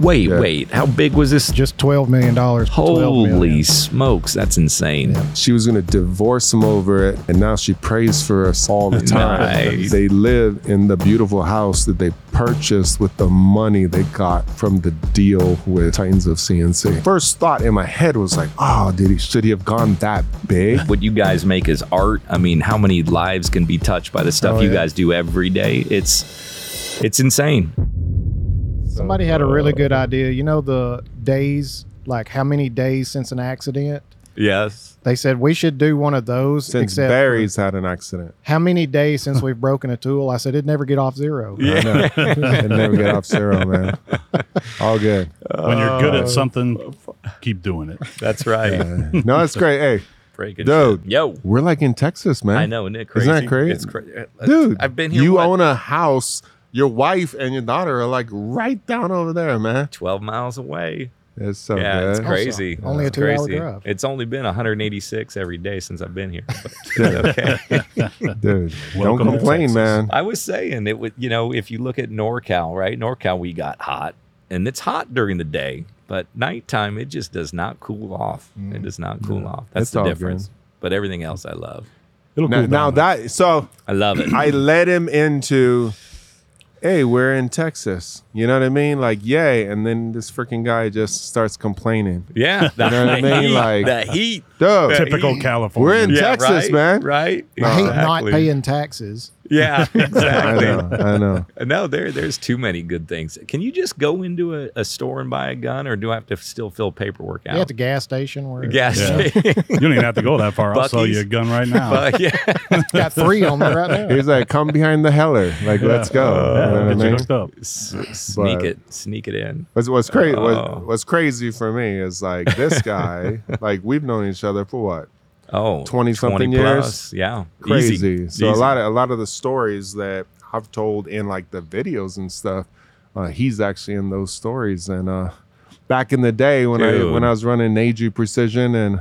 Wait, Yeah. wait. How big was this? Just twelve million dollars. Holy smokes, that's insane. She was gonna divorce him over it, and now she prays for us all the time. Nice. They live in the beautiful house that they purchased with the money they got from the deal with Titans of CNC. First thought in my head was like, "Oh, did he? Should he have gone that big?" What you guys make is art. I mean, how many lives can be touched by the stuff Oh, you yeah. guys do every day? It's it's insane. Somebody had a really good uh, idea. You know the days, like how many days since an accident? Yes. They said we should do one of those. Since except Barry's had an accident, how many days since we've broken a tool? I said it'd never get off zero. I know. it never get off zero, man. All good. When you're good at uh, something, keep doing it. That's right. No, it's great. Hey, Breaking Dude. shit. Yo. we're like in Texas, man. I know, isn't it crazy? Isn't that crazy? It's crazy. Uh, dude. I've been here. You what, own a house. Your wife and your daughter are like right down over there, man. 12 miles away. It's so yeah, good. it's crazy. Only a It's two-hour crazy. drive. It's only been 186 every day since I've been here. But okay. Dude, don't complain, man. I was saying it would, you know, if you look at NorCal, right? NorCal, we got hot and it's hot during the day, but nighttime, it just does not cool off. It does not cool mm. off. That's It's the difference. good. But everything else I love. It'll Now, cool now that so I love it. I led him into, hey, we're in Texas. You know what I mean? Like, yay! And then this freaking guy just starts complaining. yeah. You know what I mean? heat, Like- the heat. Dude, typical he- California. we're in Yeah, Texas, right, man. Right? I hate not paying taxes. Yeah, I exactly. know, I know. No, there there's too many good things. Can you just go into a, a store and buy a gun, or do I have to still fill paperwork out? Yeah, at the gas station where gas. Yeah. Uh, you don't even have to go that far. I'll sell you a gun right now. but yeah, got three on there right now. He's like, come behind the heller. Like, let's go. Yeah, You know what I get you mean? hooked up. Sneak But- it, sneak it in. What's what's crazy? Oh. What's, what's crazy for me is like this guy. like we've known each other for what Oh, 20 something 20 years? Yeah, crazy. Easy. So a lot of a lot of the stories that I've told in like the videos and stuff, uh, he's actually in those stories. And uh, back in the day when I when I was running Naju Precision and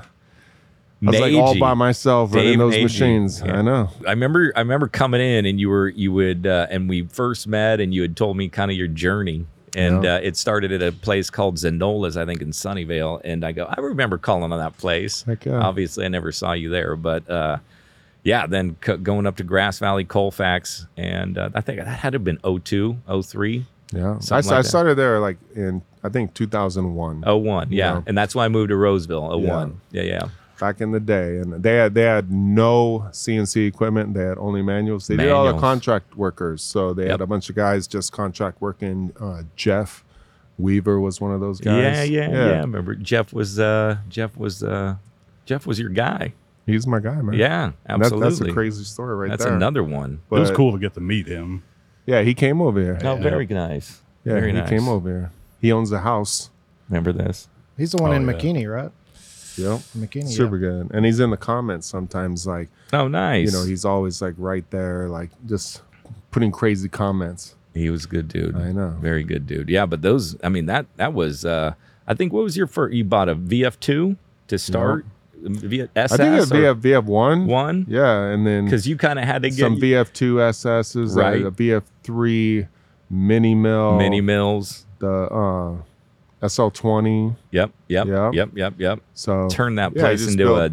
I was like all by myself running those machines. Yeah. I know. I remember I remember coming in and you were you would uh, and we first met and you had told me kind of your journey and Yeah. uh, it started at a place called Zenola's I think in Sunnyvale and I go I remember calling on that place. Yeah. Obviously I never saw you there but uh, yeah then c- going up to Grass Valley Colfax and uh, I think that had to have been 02 03 Yeah. I, Something I started there like in I think 2001. 01 yeah Yeah. and that's why I moved to Roseville 01 yeah yeah, back in the day, and they had they had no CNC equipment. They had only manuals. They did all the contract workers, so they Yep. had a bunch of guys just contract working. Uh, Jeff Weaver was one of those guys. yeah guys. yeah yeah I remember Jeff was uh, Jeff was uh, Jeff was your guy He's my guy, man. yeah And that- absolutely that's a crazy story right That's there. That's another one. But it was cool to get to meet him. Yeah, he came over here. Oh, very nice. yeah, very he nice. came over here. He owns a house. Remember this? He's the one Oh, in yeah. McKinney, right? Yep. McKinney. yeah. Super good. And he's in the comments sometimes, like, Oh, nice. you know, he's always like right there, like just putting crazy comments. he was a good dude. I know. Very good dude. Yeah, but those, I mean, that that was, uh I think, what was your first? You bought a VF2 to start? V- SS I think it's or VF VF one. one? Yeah, and then Because you kind of had to get some VF2 SSs, Right. right. a VF3 mini mill, mini mills. the uh, SL20. Yep, yep, Yep. yep, yep, yep. So Turn that place just into built-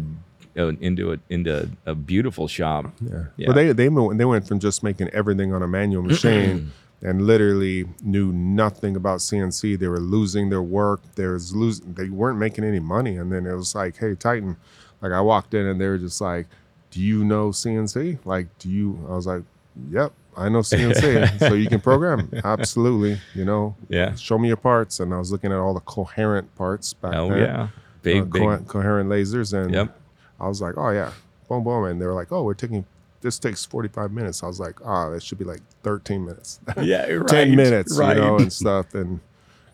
a, into a into a beautiful shop. Yeah. Yeah. But they they went, they went from just making everything on a manual machine and literally knew nothing about CNC. They were losing their work. They was losing. They weren't making any money. And then it was like, hey, Titan. Like I walked in and they were just like, do you know CNC? Like, do you? I was like, yep, I know CNC. so you can program. Absolutely. You know. Yeah. Show me your parts. And I was looking at all the coherent parts back Oh then. yeah, big uh, big. co- coherent lasers and Yep. I was like, oh yeah, boom boom, and they were like, oh, we're taking this takes 45 minutes. I was like, ah, that should be like 13 minutes, yeah, right, 10 minutes, right. you know, and stuff. And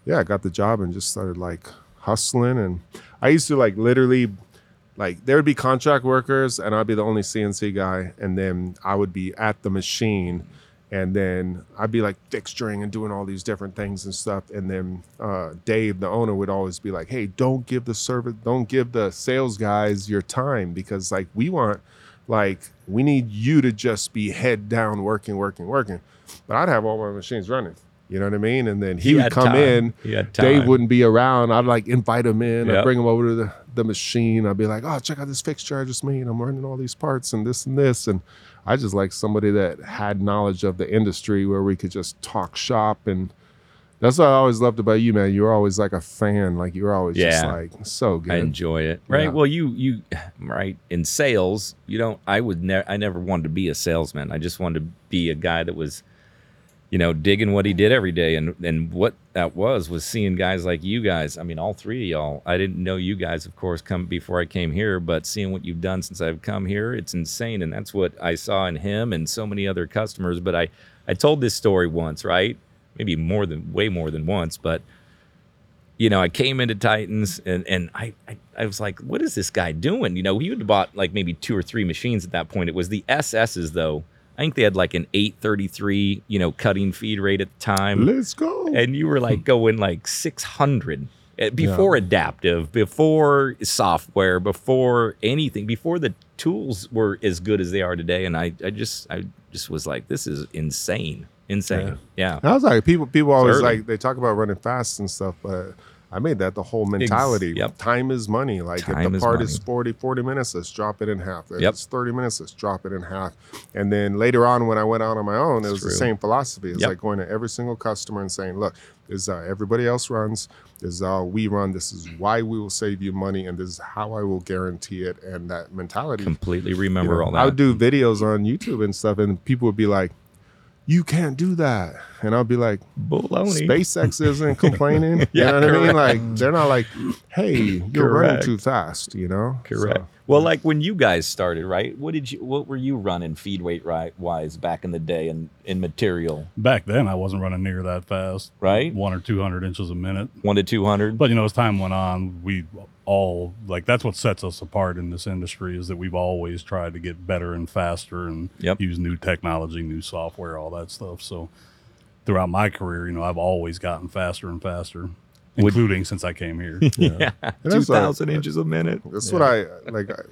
yeah, I got the job and just started like hustling. And I used to like literally, like there would be contract workers, and I'd be the only CNC guy, and then I would be at the machine. And then I'd be like fixturing and doing all these different things and stuff. And then uh, Dave, the owner, would always be like, "Hey, don't give the service, don't give the sales guys your time because like we want, like we need you to just be head down working, working, working." But I'd have all my machines running. You know what I mean? And then He he, would come time. in. Dave wouldn't be around. I'd like invite him in. Yep. I'd bring him over to the, the machine. I'd be like, oh, check out this fixture I just made. I'm running all these parts and this and this. And I just like somebody that had knowledge of the industry where we could just talk shop. And that's what I always loved about you, man. You were always like a fan. Like you were always just Yeah. like so good. I enjoy it. Right. Yeah. Well, you you right in sales, you don't. I would never. I never wanted to be a salesman. I just wanted to be a guy that was, you know, digging what he did every day, and and what that was was seeing guys like you guys. I mean, all three of y'all. I didn't know you guys, of course, come before I came here, but seeing what you've done since I've come here, it's insane, and that's what I saw in him and so many other customers. But I I told this story once, right? Maybe more than way more than once, but you know, I came into Titans and and I, I I was like, what is this guy doing? You know, he had bought like maybe two or three machines at that point. It was the SSs though. I think they had like an 833, you know, cutting feed rate at the time. Let's go. And you were like going like 600 uh, before adaptive, before software, before anything, before the tools were as good as they are today. And I, I just, I just was like, this is insane, insane. Yeah. I was like, people people always early. like they talk about running fast and stuff, but I made that the whole mentality. yep. Time is money. Like Time if the is part money. is 40, 40 minutes, let's drop it in half. If Yep. it's 30 minutes, let's drop it in half. And then later on when I went out on my own, it was the same philosophy. It's Yep. like going to every single customer and saying, look, this is how everybody else runs. This is how we run. This is why we will save you money. And this is how I will guarantee it. And that mentality Completely you remember know, all that. I would do videos on YouTube and stuff, and people would be like, "You can't do that," and I'll be like, Baloney. "SpaceX isn't complaining." Yeah, you know what I mean? Like they're not like, "Hey, you're running too fast," you know? Correct. So, Well, like when you guys started, right? What did you? What were you running feed weight right wise back in the day in in material? Back then, I wasn't running near that fast, Right. One or two hundred inches a minute. One to two hundred. But you know, as time went on, we all like that's what sets us apart in this industry is that we've always tried to get better and faster and Yep. use new technology, new software, all that stuff. So throughout my career, you know, I've always gotten faster and faster, Would- including since I came here. Yeah, And two that's what- thousand inches a minute. That's what I like. I,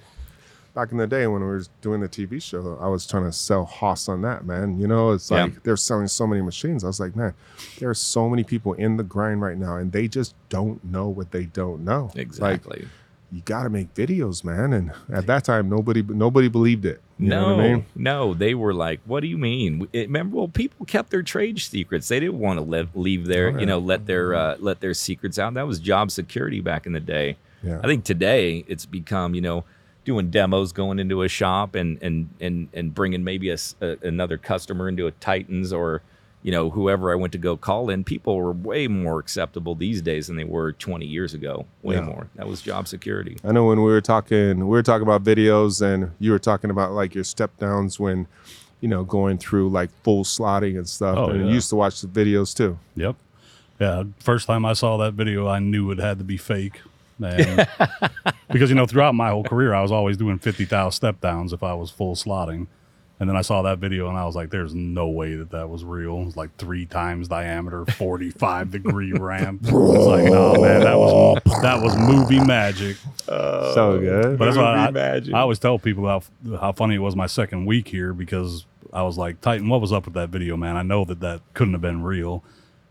back in the day when we were doing the TV show, I was trying to sell Haas on that, man. You know, it's Yeah. like they're selling so many machines. I was like, man, there are so many people in the grind right now, and they just don't know what they don't know. Like, Exactly. you got to make videos, man. And at that time, nobody nobody believed it. You no, know what I mean? no, they were like, "What do you mean?" It, remember, well, people kept their trade secrets. They didn't want to live, leave their, Oh, yeah. you know, let their uh, let their secrets out. That was job security back in the day. Yeah. I think today it's become, you know, doing demos, going into a shop and and and and bringing maybe a, s- a- another customer into a Titans or you know whoever I went to go call in. People were way more acceptable these days than they were 20 years ago. Way Yeah. more. That was job security. I know when we were talking, we were talking about videos, and you were talking about like your step downs when, you know, going through like full slotting and stuff. Oh, and you yeah. used to watch the videos too. Yep. Yeah. First time I saw that video, I knew it had to be fake. And because, you know, throughout my whole career, I was always doing 50,000 step downs if I was full slotting. And then I saw that video and I was like, there's no way that that was real. It was like three times diameter, 45 degree ramp. I was like, no, man, that was, that was movie magic. Oh, so good. But that's why I, Movie magic. I always tell people how how funny it was my second week here because I was like, Titan, what was up with that video, man? I know that that couldn't have been real.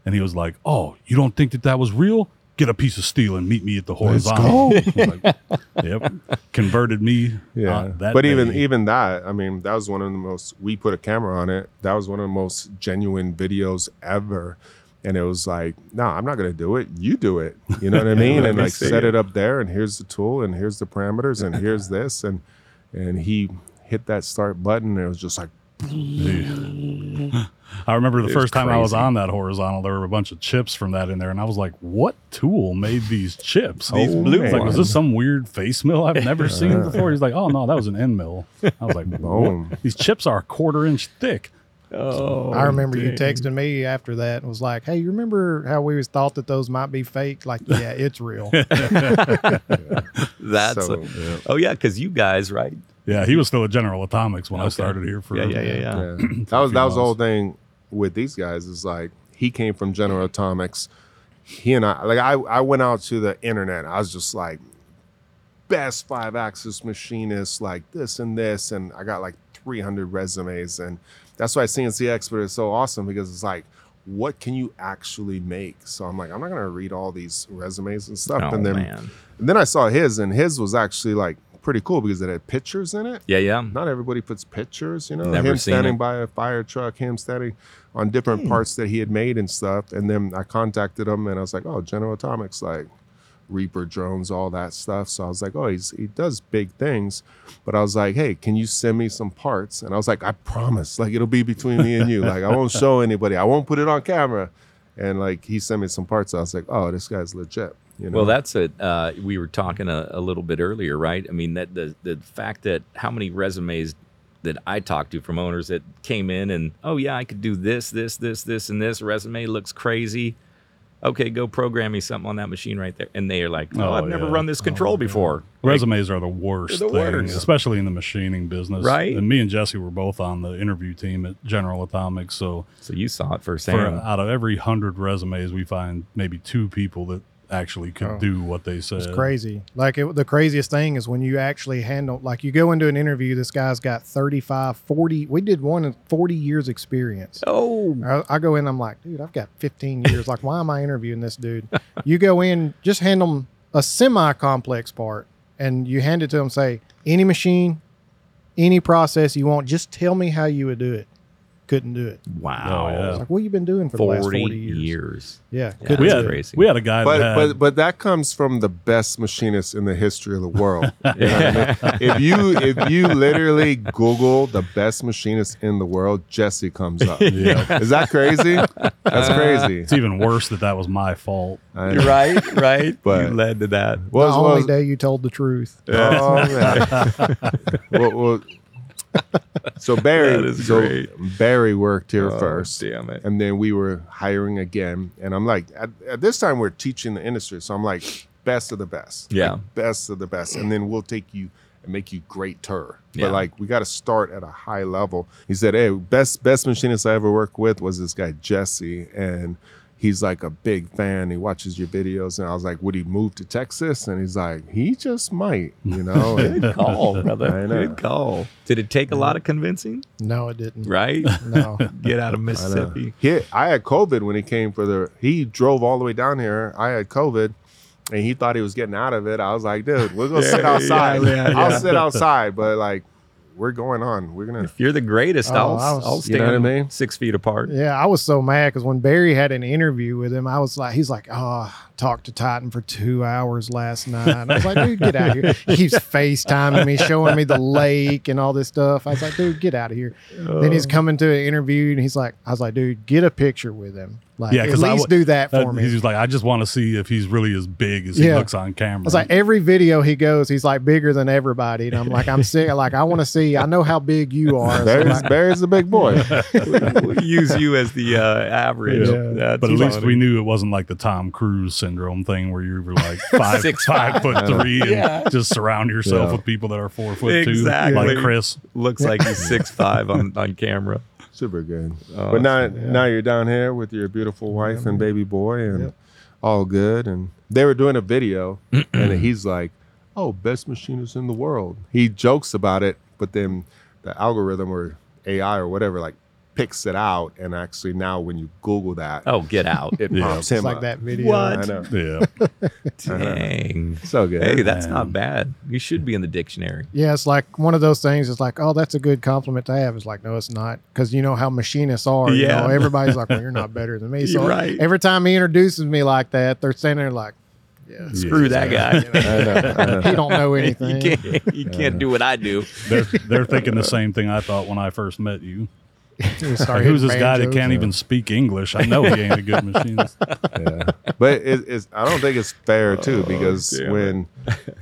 And he was like, Oh, you don't think that that was real? Get a piece of steel and meet me at the horizontal. Like, yep, converted me. Yeah, uh, that but even day. even that, I mean, that was one of the most. We put a camera on it. That was one of the most genuine videos ever. And it was like, no, I'm not gonna do it. You do it. You know what I mean? and like set it. it up there, and here's the tool, and here's the parameters, and here's this, and and he hit that start button, and it was just like, I remember the It first time I was on that horizontal, there were a bunch of chips from that in there, and I was like, "What tool made these chips?" These I blue was like, "Was this some weird face mill I've never seen before?" He's like, "Oh no, that was an end mill." I was like, Boom. "What? "These chips are a quarter inch thick." Oh, I remember you texting me after that and was like, "Hey, you remember how we was thought that those might be fake? Like, yeah, it's real." That's So, a- yeah. oh yeah, because you guys right. Yeah, he was still at General Atomics when I Okay. started here for Yeah, yeah, yeah, yeah. Yeah. that was that was the whole thing with these guys is like he came from General Atomics. He and I like I I went out to the internet. I was just like best five axis machinist, like this and this, and I got like 300 resumes, and that's why CNC Expert is so awesome because it's like what can you actually make? So I'm like, I'm not gonna read all these resumes and stuff. Oh and then man. and then I saw his, and his was actually like pretty cool because it had pictures in it. Yeah, yeah. Not everybody puts pictures, you know. Never him standing it. by a fire truck, him standing on different hmm. parts that he had made and stuff. And then I contacted him, and I was like, "Oh, General Atomics, like Reaper drones, all that stuff." So I was like, "Oh, he's he does big things," but I was like, "Hey, can you send me some parts?" And I was like, "I promise, like it'll be between me and you. Like I won't show anybody. I won't put it on camera." And like he sent me some parts. I was like, "Oh, this guy's legit." You know. Well, that's it. Uh, we were talking a, a little bit earlier, right? I mean, that the the fact that how many resumes that I talked to from owners that came in and oh yeah, I could do this, this, this, this, and this. Resume looks crazy. Okay, go program me something on that machine right there. And they are like, oh, Oh, I've never yeah. run this control before. Like, Resumes are the worst the thing, worst. especially in the machining business. Right. And me and Jesse were both on the interview team at General Atomics. So so you saw it for firsthand. out of every hundred resumes, we find maybe two people that actually could Oh. do what they said. It's crazy. Like it, the craziest thing is when you actually handle, like you go into an interview, this guy's got 35, 40, we did one in 40 years experience. oh, I, I go in, I'm like, dude, I've got 15 years. Like, why am I interviewing this dude? You go in, just hand them a semi complex part and you hand it to them, say, any machine, any process you want, just tell me how you would do it. Couldn't do it. wow. Oh, yeah. It's like, what you been doing for the last 40, 40 years? years. Yeah. Yeah. we had, crazy. we had a guy but that had, but but that comes from the best machinist in the history of the world. You know I mean? If you if you literally Google the best machinist in the world, Jesse comes up. yeah. Is that crazy? That's uh, crazy. It's even worse that that was my fault. I know. right, right. But- you led to that. What the was- only was- day you told the truth. Oh man. well, well, so Barry, so great. Barry worked here Oh, first, damn it. and then we were hiring again. And I'm like, at, at this time we're teaching the industry, so I'm like, best of the best, Yeah. Like, best of the best, and then we'll take you and make you great tour. Yeah. But like, we got to start at a high level. He said, "Hey, best best machinist I ever worked with was this guy Jesse, and." He's like a big fan. He watches your videos, and I was like, "Would he move to Texas?" And he's like, "He just might, you know." And- Good call, brother. I know. Good call. Did it take a lot of convincing? No, it didn't. Right? No. Get out of I. Mississippi. He, I had COVID when he came for the. He drove all the way down here. I had COVID, and he thought he was getting out of it. I was like, dude, we're gonna sit outside. yeah, yeah, I'll sit outside, but like, we're going on. We're gonna. If you're the greatest, Oh, I'll, I was- I'll You stand know what I mean? six feet apart. Yeah, I was so mad because when Barry had an interview with him, I was like, he's like, oh, talked to Titan for two hours last night. And I was like, dude, get out of here. He keeps FaceTiming me, showing me the lake and all this stuff. I was like, dude, get out of here. Then he's coming to an interview and he's like, I was like, dude, get a picture with him. Like, Yeah, at 'cause I least w- do that for Uh, me. He's just like, I just want to see if he's really as big as he looks on camera. I was like, every video he goes, he's like bigger than everybody. And I'm like, I'm sick. Like, I want to see, I know how big you are. So Barry's, like, Barry's a big boy. we'll use you as the uh, average. Yeah. But at least we knew it wasn't like the Tom Cruise syndrome thing where you're like five, Six five five. foot three and Yeah. just surround yourself Yeah. with people that are four foot two, Exactly. like Chris. looks like he's six five on, on camera. Super good. Oh, but now, yeah. now you're down here with your beautiful wife and baby boy, and all good. And they were doing a video, and he's like, "Oh, best machinist in the world." He jokes about it, but then the algorithm or AI or whatever like picks it out, and actually now when you Google that, Oh, get out. it Yeah. pops it's him like up. that video. What? I know. Yeah. Dang. So good. Hey, that's Man. not bad. You should be in the dictionary. Yeah, it's like one of those things. It's like, oh, that's a good compliment to have. It's like, no, it's not, because you know how machinists are. You Yeah. know, everybody's like, well, you're not better than me. So You're right. every time he introduces me like that, they're standing there like, yeah, Screw that guy. I know. I know. he don't know you anything. can't, you can't do what I do. They're, they're thinking the same thing I thought when I first met you. He started Like, who's this guy that can't even speak English? I know he ain't a good machinist. yeah. But it, it's I don't think it's fair too oh, because Oh, damn when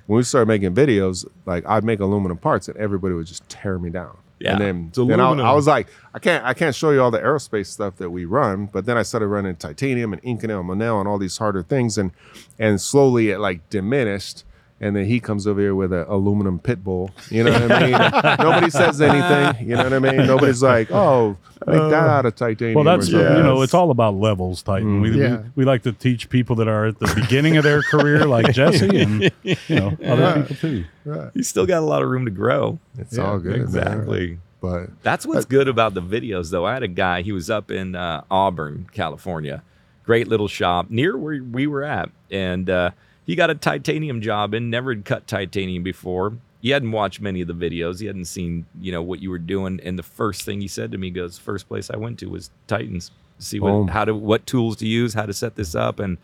when we started making videos, like I'd make aluminum parts and everybody would just tear me down. Yeah, And then, then I, aluminum. I was like, I can't I can't show you all the aerospace stuff that we run. But then I started running titanium and Inconel and Monel and all these harder things and and slowly it like diminished. And then he comes over here with an aluminum pit bull. You know what I mean? Nobody says anything. You know what I mean? Nobody's like, oh, make that out of titanium. Well, that's or something. you know, it's all about levels, Titan. We, Yeah. we we like to teach people that are at the beginning of their career, like Jesse, and you know other people too. Right. You still got a lot of room to grow. It's Yeah, all good. man. exactly. But That's what's good about the videos, though. I had a guy, he was up in uh, Auburn, California. Great little shop near where we were at. And uh, he got a titanium job and never had cut titanium before. He hadn't watched many of the videos. He hadn't seen, you know, what you were doing. And the first thing he said to me goes, first place I went to was Titans. See Boom. what, how to, what tools to use, how to set this up. And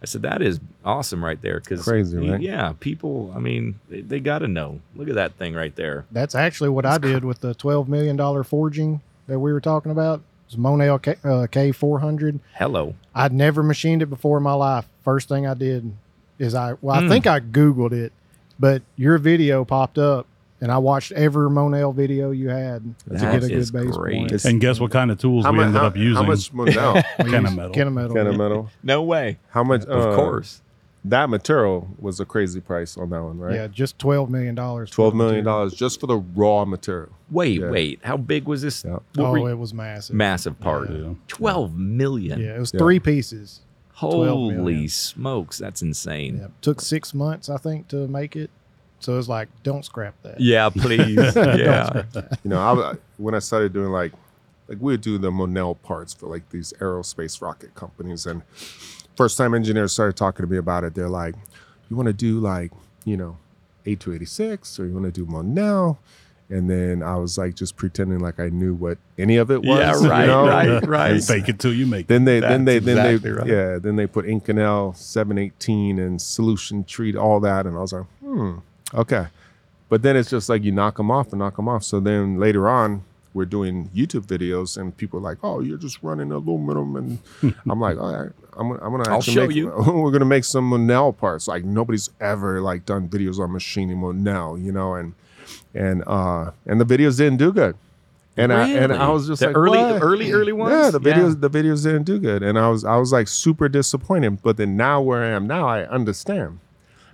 I said, that is awesome right there. Cause Crazy, right? Yeah. People, I mean, they, they got to know. Look at that thing right there. That's actually what I did with the twelve million dollar forging that we were talking about. It was Monel K, uh, K four hundred. Hello. I'd never machined it before in my life. First thing I did is I well, I Hmm. think I Googled it, but your video popped up and I watched every Monel video you had to get a good base great. point. And guess what kind of tools how, we mu- ended how, up using? how much Monel? We Kenna used metal. Kennametal. kind of metal. No way. How much? Of uh, course. That material was a crazy price on that one, right? Yeah, just twelve million dollars. Twelve million dollars just for the raw material. Wait, Yeah. wait. How big was this? Yeah. Oh, were it was massive. massive part. Yeah. Twelve million. Yeah, it was Yeah. three pieces. 12 Holy million. smokes, that's insane. Yeah, took six months I think to make it. So it's like, don't scrap that. Yeah, please. yeah. You know, I, when I started doing like, like we would do the Monel parts for like these aerospace rocket companies, and first time engineers started talking to me about it, they're like, "You want to do like, you know, A286, or you want to do Monel?" And then I was like, just pretending like I knew what any of it was. Yeah, you right, know? right, right. Fake it till you make it. Then they, then they, That's then exactly they, right. yeah, then they put Inconel 718 and solution treat, all that, and I was like, hmm, okay. But then it's just like you knock them off and knock them off. So then later on, we're doing YouTube videos, and people are like, "Oh, you're just running aluminum," and I'm like, "All right, I'm gonna, I'm gonna I'll actually show make, you. We're gonna make some Monel parts. Like nobody's ever like done videos on machining Monel, you know, and and uh and the videos didn't do good. And I and I was just The like, early, "What?" early, early ones. Yeah, the Yeah. videos the videos didn't do good, and I was I was like super disappointed. But then now where I am now, I understand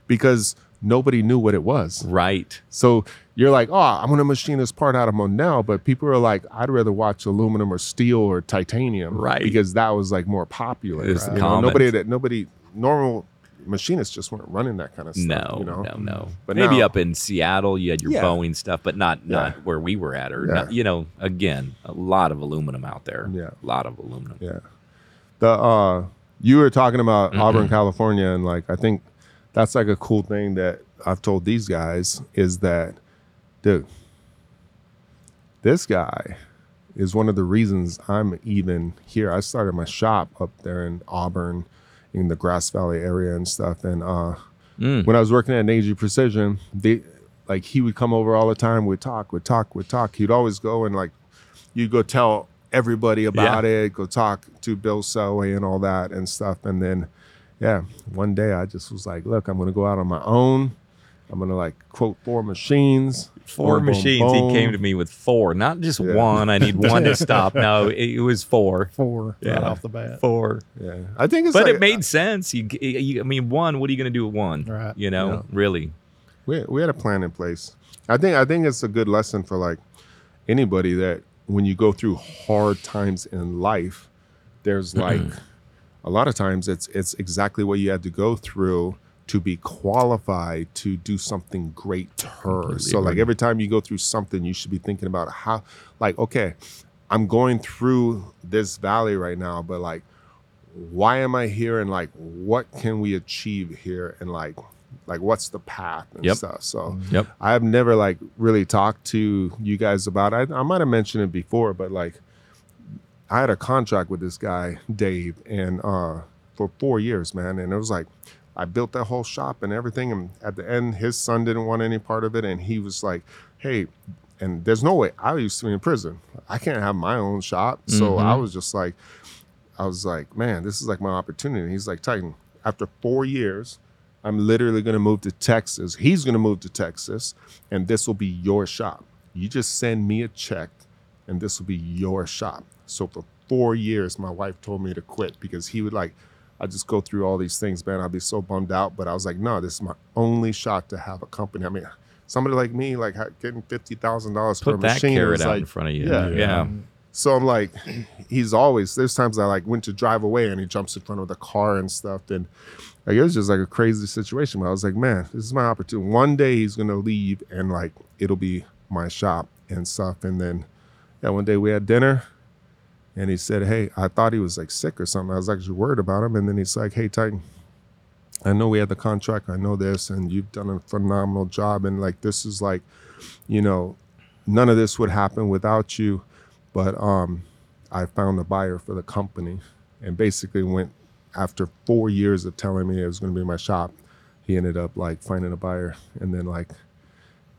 because nobody knew what it was. Right. So you're like, oh, I'm gonna machine this part out of Monel, but people are like, I'd rather watch aluminum or steel or titanium, Right. Because that was like more popular. It's You know, common. nobody that nobody normal machinists just weren't running that kind of stuff. No, you know? no, no. But Maybe now- up in Seattle, you had your Yeah. Boeing stuff, but not not where we were at, or Yeah. not, you know, again, a lot of aluminum out there. Yeah. a lot of aluminum. Yeah. The uh you were talking about Auburn, California, and like I think that's like a cool thing that I've told these guys is that, dude, this guy is one of the reasons I'm even here. I started my shop up there in Auburn in the Grass Valley area and stuff. And uh Mm. when I was working at Nagy Precision, they like he would come over all the time, we'd talk, we'd talk, we'd talk. He'd always go and like you'd go tell everybody about it, go talk to Bill Selway and all that and stuff. And then, yeah, one day I just was like, look, I'm going to go out on my own. I'm going to like quote four machines. Four boom, boom, machines. boom. He came to me with four, not just Yeah. one. I need one to stop. No, it, it was four. Four Yeah. right off the bat. Four. Yeah. I think it's But like, it made sense. You, you, I mean, one. What are you going to do with one? Right. You know, Yeah. really. we, we had a plan in place. I think I think it's a good lesson for like anybody that when you go through hard times in life, there's like mm-hmm. a lot of times it's it's exactly what you had to go through to be qualified to do something great to her. Completely So like every time you go through something, you should be thinking about how like okay, I'm going through this valley right now, but like why am I here and like what can we achieve here and like like what's the path and Yep. stuff. So Yep. I've never like really talked to you guys about it. I, I might have mentioned it before, but like I had a contract with this guy, Dave, and uh for four years, man. And it was like I built that whole shop and everything. And at the end, his son didn't want any part of it. And he was like, Hey, and there's no way I used to be in prison. I can't have my own shop. So I mm-hmm. was just like, I was like, man, this is like my opportunity. And he's like, Titan, after four years, I'm literally going to move to Texas. He's going to move to Texas, and this will be your shop. You just send me a check, and this will be your shop. So for four years, my wife told me to quit because he would like, I just go through all these things, man. I'd be so bummed out. But I was like, no, this is my only shot to have a company. I mean, somebody like me, like getting fifty thousand dollars for a Put that machine, carrot is out like, in front of you. Yeah. Yeah. so I'm like, he's always. There's times I like went to drive away and he jumps in front of the car and stuff. And like it was just like a crazy situation. But I was like, man, this is my opportunity. One day he's gonna leave and like it'll be my shop. and stuff. And then, yeah, one day we had dinner, and he said, "Hey, I thought he was like sick or something. I was actually worried about him." And then he's like, "Hey, Titan." I know we had the contract. I know this, and you've done a phenomenal job. And like this is like, you know, none of this would happen without you. But um, I found a buyer for the company, and basically went after four years of telling me it was going to be my shop. He ended up like finding a buyer, and then like,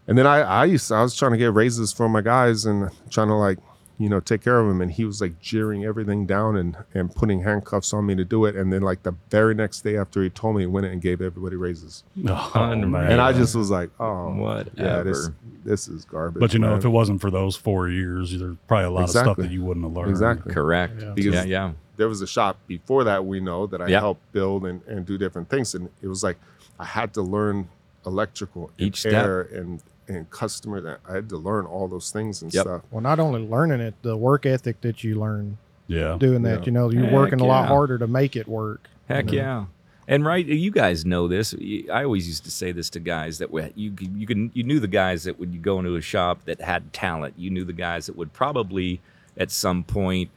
and then I I used to, I was trying to get raises for my guys and trying to like you know take care of him, and he was like jeering everything down and and putting handcuffs on me to do it, and then like the very next day after he told me, he went in and gave everybody raises, Oh, Unreal. man. and I just was like, oh, yeah, this Whatever. this is garbage. But you know, man. if it wasn't for those four years, there's probably a lot of stuff that you wouldn't have learned. exactly Correct. Yeah. Because- yeah, yeah. there was a shop before that we know that I Yeah. helped build and, and do different things. And it was like I had to learn electrical and Each step. air and and customer. That I had to learn all those things and Yep. stuff. Well, not only learning it, the work ethic that you learn Yeah. doing that. Yeah. You know, you're Heck working a lot harder to make it work. Heck yeah. And right, you guys know this. I always used to say this to guys that we- you you can you knew the guys that would go into a shop that had talent. You knew the guys that would probably at some point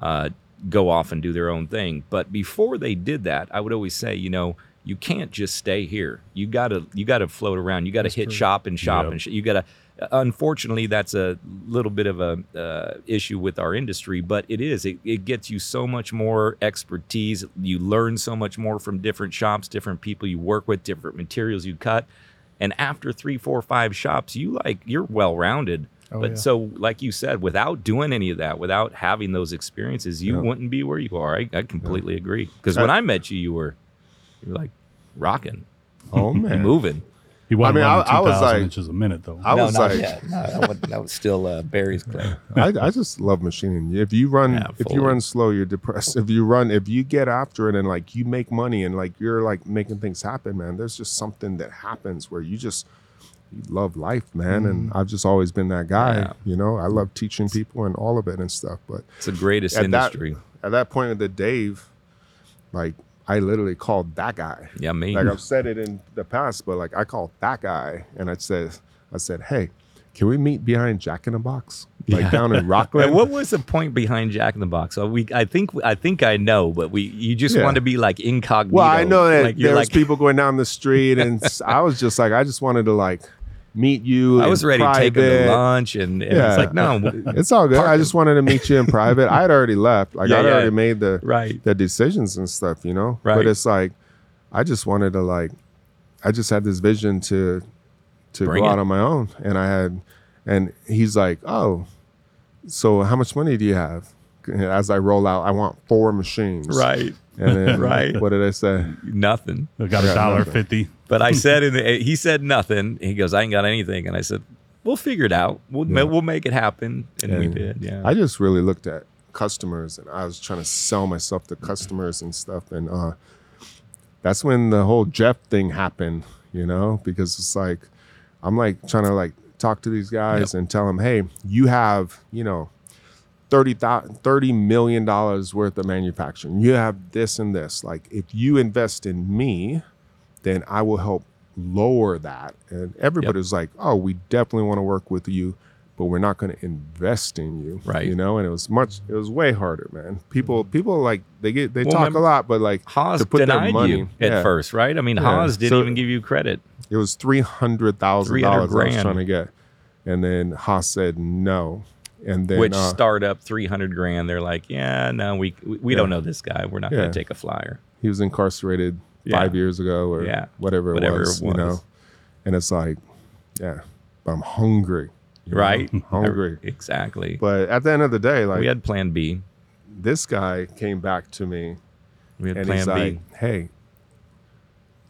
uh, go off and do their own thing. But before they did that, I would always say, you know, you can't just stay here. You gotta you gotta float around. You gotta hit shop and shop Yep. and sh- you gotta. Unfortunately, that's a little bit of a uh, issue with our industry, but it is. It, it gets you so much more expertise. You learn so much more from different shops, different people you work with, different materials you cut. And after three, four, five shops, you like you're well rounded. Oh, but yeah. so, like you said, without doing any of that, without having those experiences, you Yeah. wouldn't be where you are. I, I completely agree. Because when I met you, you were you were like rocking, Oh man, moving. He wasn't I mean, running I- I was like- inches a minute though. I was like, no, that was still uh, Barry's claim. I, I just love machining. If you run, Yeah, if you run slow, you're depressed. If you run, if you get after it and like you make money and like you're like making things happen, man. There's just something that happens where you just you love life, man. And I've just always been that guy. Yeah. You know, I love teaching people and all of it and stuff. But It's the greatest at that industry. at that point with the Dave, like I literally called that guy. yeah, me. Like I've said it in the past, but like I called that guy and I said, I said, hey, can we meet behind Jack in the Box, like Yeah. down in Rocklin? And what was the point behind Jack in the Box? So we, I think, I think I know, but we, you just Yeah. want to be like incognito. Well, I know that like, there was like, people going down the street, and I was just like, I just wanted to like meet you. I in was ready to take him to lunch, and, and Yeah. it's like, no, It's all good. I just wanted to meet you in private. I had already left. Like Yeah, I'd yeah. already made the right, the decisions and stuff, you know. Right. But it's like, I just wanted to like, I just had this vision to to Bring go it. out on my own, and I had, and he's like, oh, so how much money do you have? And As I roll out, I want four machines. right, And then, Right. What did I say? nothing. I got a dollar fifty. But I said, in the, he said nothing. He goes, I ain't got anything, and I said, we'll figure it out. We'll Yeah. we'll make it happen, and we did. Yeah, I just really looked at customers and I was trying to sell myself to customers and stuff. And uh, that's when the whole Jeff thing happened, you know, because it's like, I'm like trying to like talk to these guys and tell them, hey, you have, you know, 30, $30 million worth of manufacturing. You have this and this. Like, if you invest in me, then I will help lower that. And everybody was like, oh, we definitely want to work with you, but we're not going to invest in you. Right. You know, and it was much, it was way harder, man. People, people like, they get, they Well, talk a lot, but like, Haas to put denied money- you at yeah. first, right? I mean, Yeah. Haas didn't So- even give you credit. it was $300,000 $300 I was trying to get. And then Haas said no. And then, Which uh, startup three hundred grand? They're like, yeah, no, we we, we Yeah. don't know this guy. We're not going to take a flyer. he was incarcerated Yeah. five years ago or Yeah. whatever it Whatever was, it you know. And it's like, yeah, but I'm hungry? Right? Hungry. Exactly. But at the end of the day, like we had Plan B. this guy came back to me We had and Plan he's B. like, "Hey,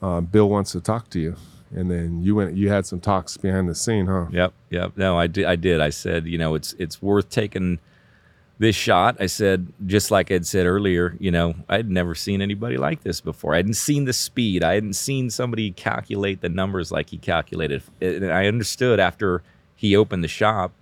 uh, Bill wants to talk to you." And then you went, you had some talks behind the scene, huh? Yep, yep. No, I did. I did. I said, you know, it's it's worth taking this shot. I said, just like I'd said earlier, you know, I'd never seen anybody like this before. I hadn't seen the speed. I hadn't seen somebody calculate the numbers like he calculated. And I understood after he opened the shop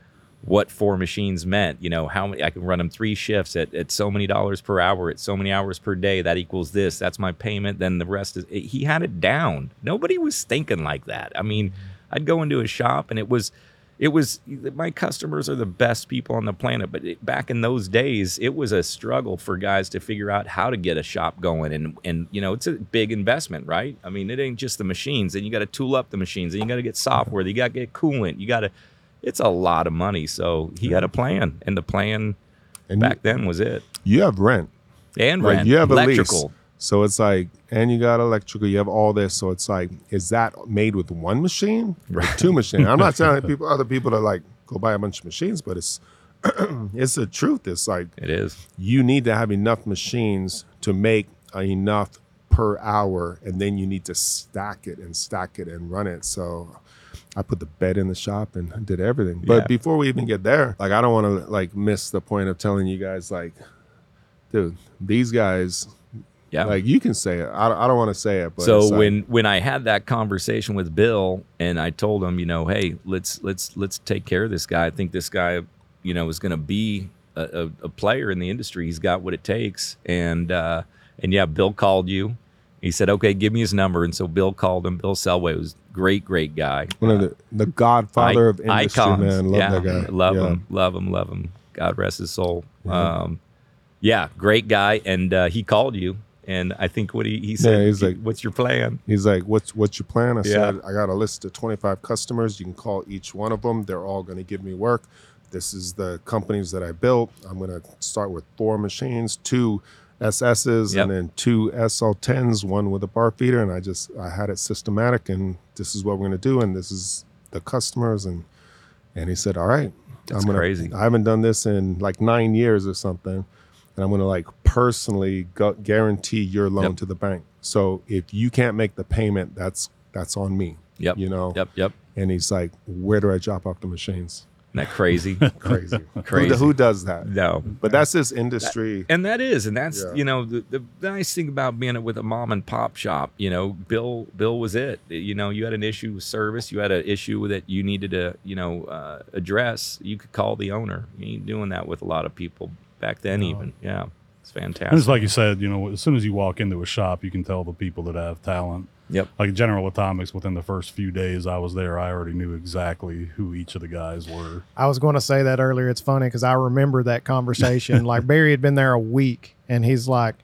what four machines meant. You know, how many I can run them three shifts at, at so many dollars per hour, at so many hours per day. That equals this. That's my payment. Then the rest is. He had it down. Nobody was thinking like that. I mean, I'd go into a shop and it was it was my customers are the best people on the planet. But it, back in those days, it was a struggle for guys to figure out how to get a shop going, and and you know, it's a big investment, right? I mean, it ain't just the machines. and you got to tool up the machines, and you got to get software. You got to get coolant. You got to. It's a lot of money. So he had a plan, and the plan And back then was it. you, you have rent. And Like rent, you have a electrical. So it's like, and you got electrical, you have all this. So it's like, is that made with one machine or two machines? I'm not telling people, other people to like go buy a bunch of machines, but it's it's the truth. It's like It is. you need to have enough machines to make enough per hour, and then you need to stack it and stack it and run it. So I put the bed in the shop and did everything. But Yeah. before we even get there, like I don't want to like miss the point of telling you guys like, dude, these guys Yeah. like you can say it. I, I don't want to say it, but so like- when when I had that conversation with Bill and I told him, you know, hey, let's let's let's take care of this guy. I think this guy, you know, is going to be a, a, player in the industry. He's got what it takes. And uh, and yeah, Bill called you. He said, okay, give me his number. And so Bill called him. Bill Selway was great, great guy. one of the the godfather of I- industry, icons. man. Love yeah, that guy. Love Yeah. him, love him, love him. God rest his soul. Yeah. Um, yeah, great guy. And uh, he called you. And I think what he, he said, he's like- what's your plan? He's like, "What's what's your plan?" I Yeah. said, "I got a list of 25 customers. You can call each one of them. They're all going to give me work. This is the companies that I built. I'm going to start with four machines, two SSs, Yep. and then two SL10s, one with a bar feeder. And I just I had it systematic, and this is what we're going to do, and this is the customers." And and he said, "All right, That's I'm gonna, crazy. I haven't done this in like nine years or something." And I'm going to like personally gu- guarantee your loan Yep. to the bank. So if you can't make the payment, that's that's on me. Yep. You know. Yep. Yep. And he's like, "Where do I drop off the machines?" Isn't that crazy? Crazy. Crazy. Who, who does that? no. But that's this industry. And that is, and that's Yeah. you know the, the nice thing about being with a mom and pop shop. You know, Bill Bill was it. You know, you had an issue with service, you had an issue that you needed to you know uh, address. You could call the owner. You ain't doing that with a lot of people back then. Even yeah, it's fantastic. And it's like you said, you know, as soon as you walk into a shop, you can tell the people that have talent. Yep. Like General Atomics, within the first few days I was there, I already knew exactly who each of the guys were. I was going to say that earlier. It's funny because I remember that conversation. like Barry had been there a week, and he's like,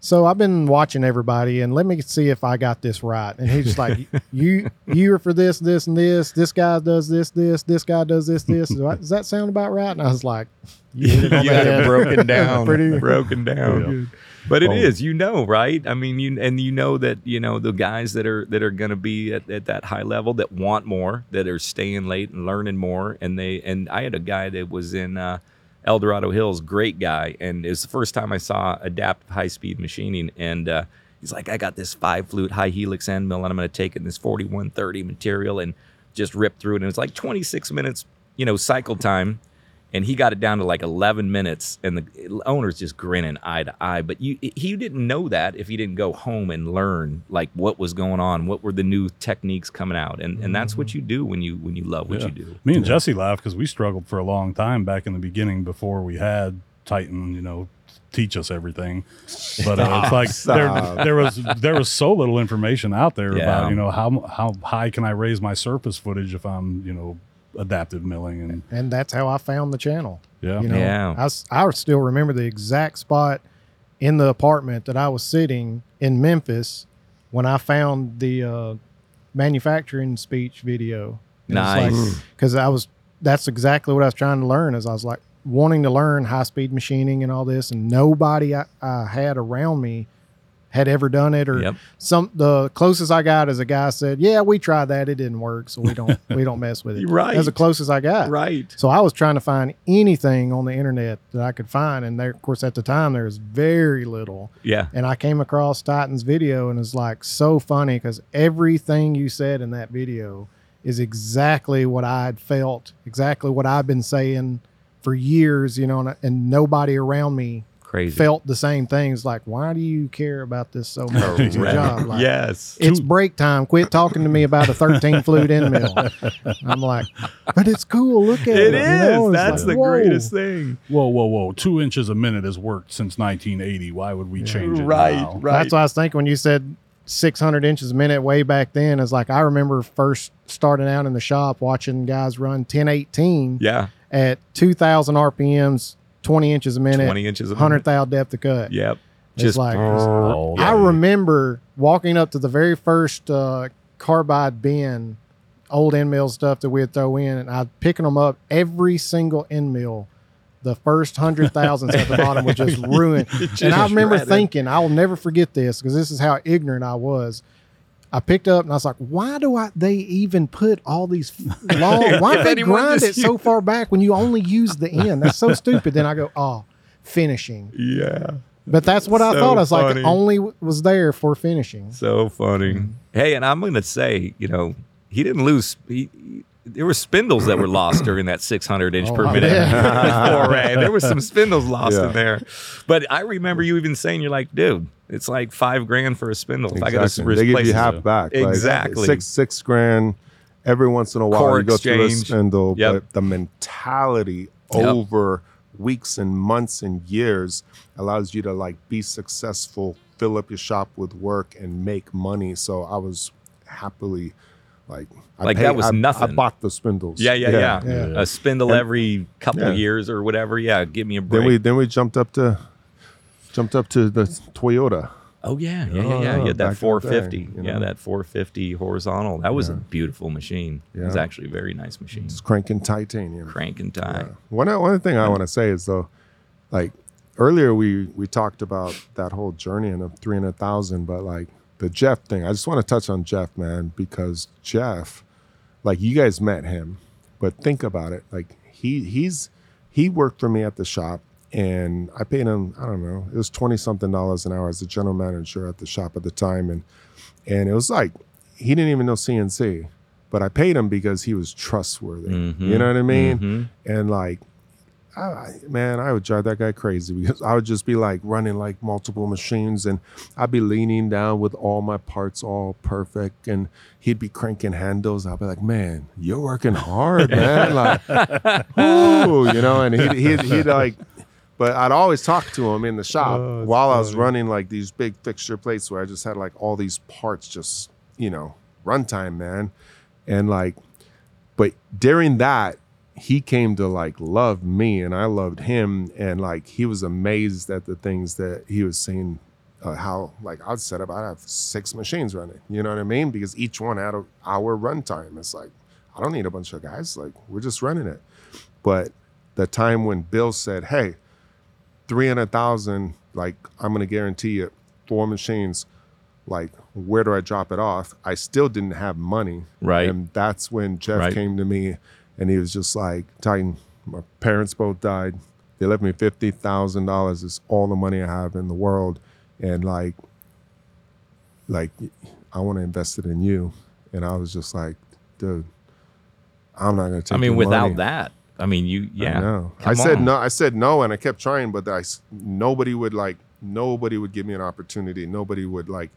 "So I've been watching everybody, and let me see if I got this right." And he's just like, "You, you are for this, this, and this. This guy does this, this. This guy does this, this. Does that sound about right?" And I was like, "You hit it you had it broken down, Pretty- broken down. But it Oh. is, you know, right? I mean, you and you know that you know the guys that are that are going to be at, at that high level that want more, that are staying late and learning more, and they and I had a guy that was in uh, El Dorado Hills, great guy, and it was the first time I saw adaptive high speed machining, and uh, he's like, I got this five flute high helix end mill, and I'm going to take in this 4130 material and just rip through it, and it's like 26 minutes, you know, cycle time and he got it down to like 11 minutes and the owner's just grinning eye to eye but you he didn't know that if he didn't go home and learn like what was going on what were the new techniques coming out and and that's what you do when you when you love what Yeah. you do Me and Jesse laughed because we struggled for a long time back in the beginning before we had Titan, you know, teach us everything. But uh, it's like there, there was there was so little information out there Yeah. about you know how how high can I raise my surface footage if I'm you know adaptive milling and and that's how I found the channel. yeah You know, Yeah. I, s- I still remember the exact spot in the apartment that I was sitting in Memphis when I found the uh, manufacturing speech video. Nice. Because I was, that's exactly what I was trying to learn. Is I was like wanting to learn high speed machining and all this, and nobody I, I had around me had ever done it or Yep. some the closest I got is a guy said, "Yeah, we tried that. It didn't work, so we don't we don't mess with it." Right. That's the closest I got. right So I was trying to find anything on the internet that I could find, and there, of course, at the time there was very little. yeah And I came across Titan's video, and it's like so funny because everything you said in that video is exactly what I had felt, exactly what I've been saying for years, you know, and, and nobody around me crazy felt the same things. Like, why do you care about this so much? It's your Right. job. Like, yes it's break time. Quit talking to me about a 13 flute end mill. I'm like, but it's cool. Look at it. it is you know? That's like, the whoa. greatest thing whoa whoa whoa two inches a minute has worked since 1980 why would we change it right now? right That's what I was thinking when you said 600 inches a minute way back then is like I remember first starting out in the shop watching guys run 1018 Yeah, at 2,000 RPMs, 20 inches a minute, 20 inches. a 100 minute. thou depth of cut. Yep. It's Just like- Oh, I yeah. remember walking up to the very first uh, carbide bin, old end mill stuff that we'd throw in, and I'd picking them up every single end mill. The first hundred thousands at the bottom was just ruin. and I remember shredded. thinking, I will never forget this because this is how ignorant I was. I picked up and I was like, why do I they even put all these long why If do they grind it so far back when you only use the end? That's so stupid. Then I go, oh, finishing. yeah. But that's what I thought. I was like, funny. it only was there for finishing. So funny. Hey, and I'm gonna say, you know, he didn't lose. He, he- there were spindles that were lost during that 600 inch Oh, per minute foray. There were some spindles lost Yeah. in there. But I remember you even saying, "You're like, dude, it's like five grand for a spindle. If I got to Exactly. They give you it." half back. like, Exactly. six six grand. Every once in a while, Core you go through a exchange. spindle, Yep. but the mentality Yep. over weeks and months and years allows you to like be successful, fill up your shop with work, and make money. So I was happily like, I Like, that was I, I bought the spindles. Yeah, yeah, yeah. Yeah. A spindle And- every couple Yeah. years or whatever. Yeah, give me a break. Then we then we jumped up to jumped up to the Toyoda. oh yeah, yeah, yeah, Oh, yeah. You had that 450. day, you Yeah, that 450 horizontal. That was a beautiful machine. It was actually a very nice machine. It's cranking titanium. Crank and tie. Yeah. One one thing I want to say is though, like earlier we we talked about that whole journey and of three hundred thousand, but like the Jeff thing, I just want to touch on Jeff, man, because Jeff, like you guys met him, but think about it, like he he's he worked for me at the shop. And I paid him, I don't know, it was twenty something dollars an hour as the general manager at the shop at the time. And and it was like he didn't even know CNC, but I paid him because he was trustworthy. Mhm. You know what I mean? Mhm. and like I, man i would drive that guy crazy because i would just be like running like multiple machines and i'd be leaning down with all my parts all perfect and he'd be cranking handles. I'd be like man you're working hard man. Like ooh, you know and he'd, he'd, he'd like but i'd always talk to him in the shop Oh, while i was running like these big fixture plates where i just had like all these parts just you know runtime man. And like but during that he came to like love me and i loved him and like he was amazed at the things that he was seeing uh, how like i'd set up i have six machines running you know what i mean? Because each one had an hour runtime. It's like i don't need a bunch of guys like we're just running it. But the time when bill said hey 300000 like i'm going to guarantee you four machines like where do i drop it off? I still didn't have money. Right. and that's when jeff Right. came to me and he was just like titan my parents both died they left me $50000 it's all the money i have in the world and like like i want to invest it in you and i was just like dude i'm not going to take it. I mean, without money. that, I mean, you, yeah. I know. I said on. no. I said no, and I kept trying, but I nobody would like. Nobody would give me an opportunity. Nobody would like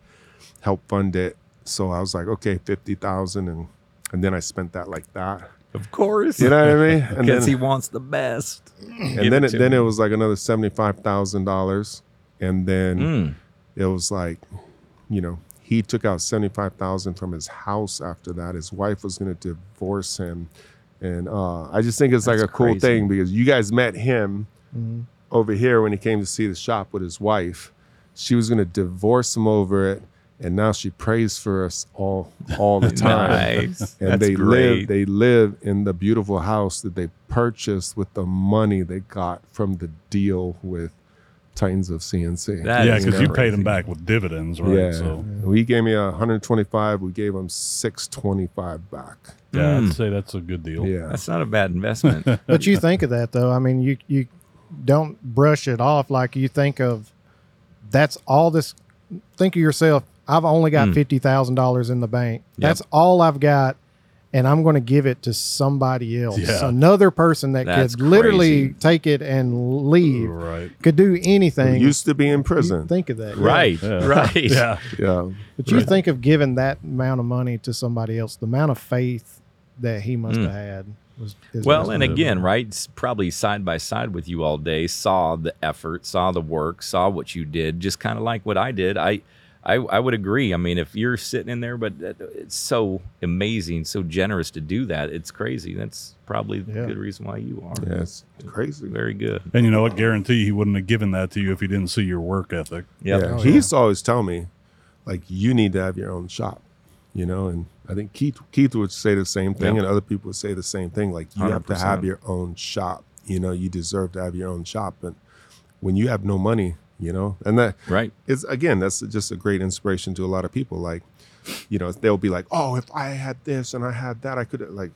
help fund it. So I was like, okay, fifty thousand, and and then I spent that like that. Of course. You know what I mean? And Because then he wants the best. and then it, then it was like another seventy five thousand dollars, and then Mm. it was like, you know, he took out seventy five thousand from his house after that. His wife was going to divorce him, and uh, I just think it's like That's a cool crazy. thing because you guys met him Mhm. over here when he came to see the shop with his wife. She was going to divorce him over it, and now she prays for us all all the time. Nice. And That's they great. live they live in the beautiful house that they purchased with the money they got from the deal with Titans of CNC. That yeah, because you paid them back with dividends, right? yeah. So He gave me a 125, we gave him 625 back. yeah, Mm. I'd say that's a good deal. Yeah. That's not a bad investment. But you think of that though. I mean, you you don't brush it off like you think of. That's all this. Think of yourself. I've only got Mm. fifty thousand dollars in the bank. Yep. That's all I've got, and I'm going to give it to somebody else, Yeah. another person that That's could literally crazy. take it and leave. Right. Could do Who anything. used to be in You prison. Think of that, right. Yeah. Right. Yeah. Yeah. But you Right. think of giving that amount of money to somebody else, the amount of faith that he must Mm. have had was. Well, and unbelievable. again, right, probably side by side with you all day, saw the effort, saw the work, saw what you did, just kind of like what I did. I I, I would agree. I mean, if you're sitting in there, but it's so amazing, so generous to do that. It's crazy. That's probably the Yeah. good reason why you are. Yeah, it's crazy. Very good. And you know what? Guarantee he wouldn't have given that to you if he didn't see your work ethic. Yep. Yeah, Oh, he yeah. used to always tell me, like, you need to have your own shop, you know. And I think Keith Keith would say the same thing, Yeah. and other people would say the same thing. Like, you have to 100%. have your own shop. You know, you deserve to have your own shop. But when you have no money, you know, and that Right. is again, that's just a great inspiration to a lot of people. Like, you know, they'll be like, oh, if I had this and I had that, I could like.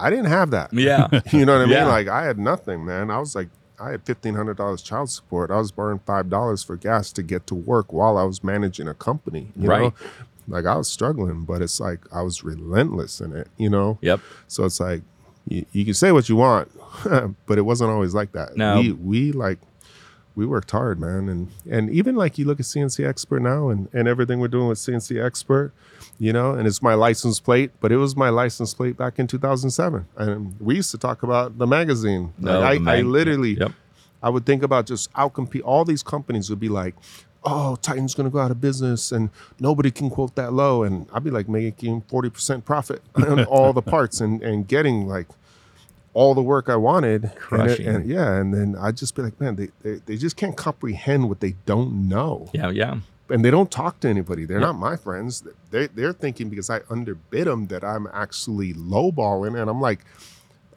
I didn't have that. Yeah. You know what I mean? Yeah. Like I had nothing, man. I was like, I had fifteen hundred dollars child support. I was burning five dollars for gas to get to work while I was managing a company. You Right. know, like I was struggling, but it's like I was relentless in it. You know. yep. So it's like you, you can say what you want, but it wasn't always like that. No. we we like we worked hard, man, and and even like you look at CNC Expert now and and everything we're doing with CNC Expert, you know, and it's my license plate, but it was my license plate back in 2007, and we used to talk about the magazine. No, Like, I, the mag- I literally, Yep. I would think about just outcompete. All these companies would be like, "Oh, Titan's going to go out of business, and nobody can quote that low." And I'd be like making forty percent profit on all the parts and and getting like all the work I wanted. And, it- Crushing. and yeah, and then I'd just be like, man, they, they they just can't comprehend what they don't know, Yeah. Yeah. and they don't talk to anybody. They're not my friends. They they're thinking because I underbid them that I'm actually lowballing, and I'm like.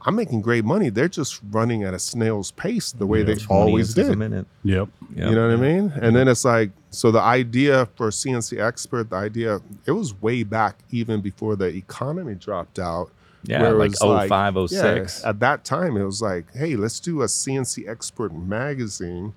I'm making great money. They're just running at a snail's pace the way they always inches a did. minute. Yep. Yep. You know what I mean? And then it's like, so the idea for CNC Expert, the idea, it was way back even before the economy dropped out. Yeah, where it like was 05, yeah, 06. at that time, it was like, hey, let's do a CNC Expert magazine.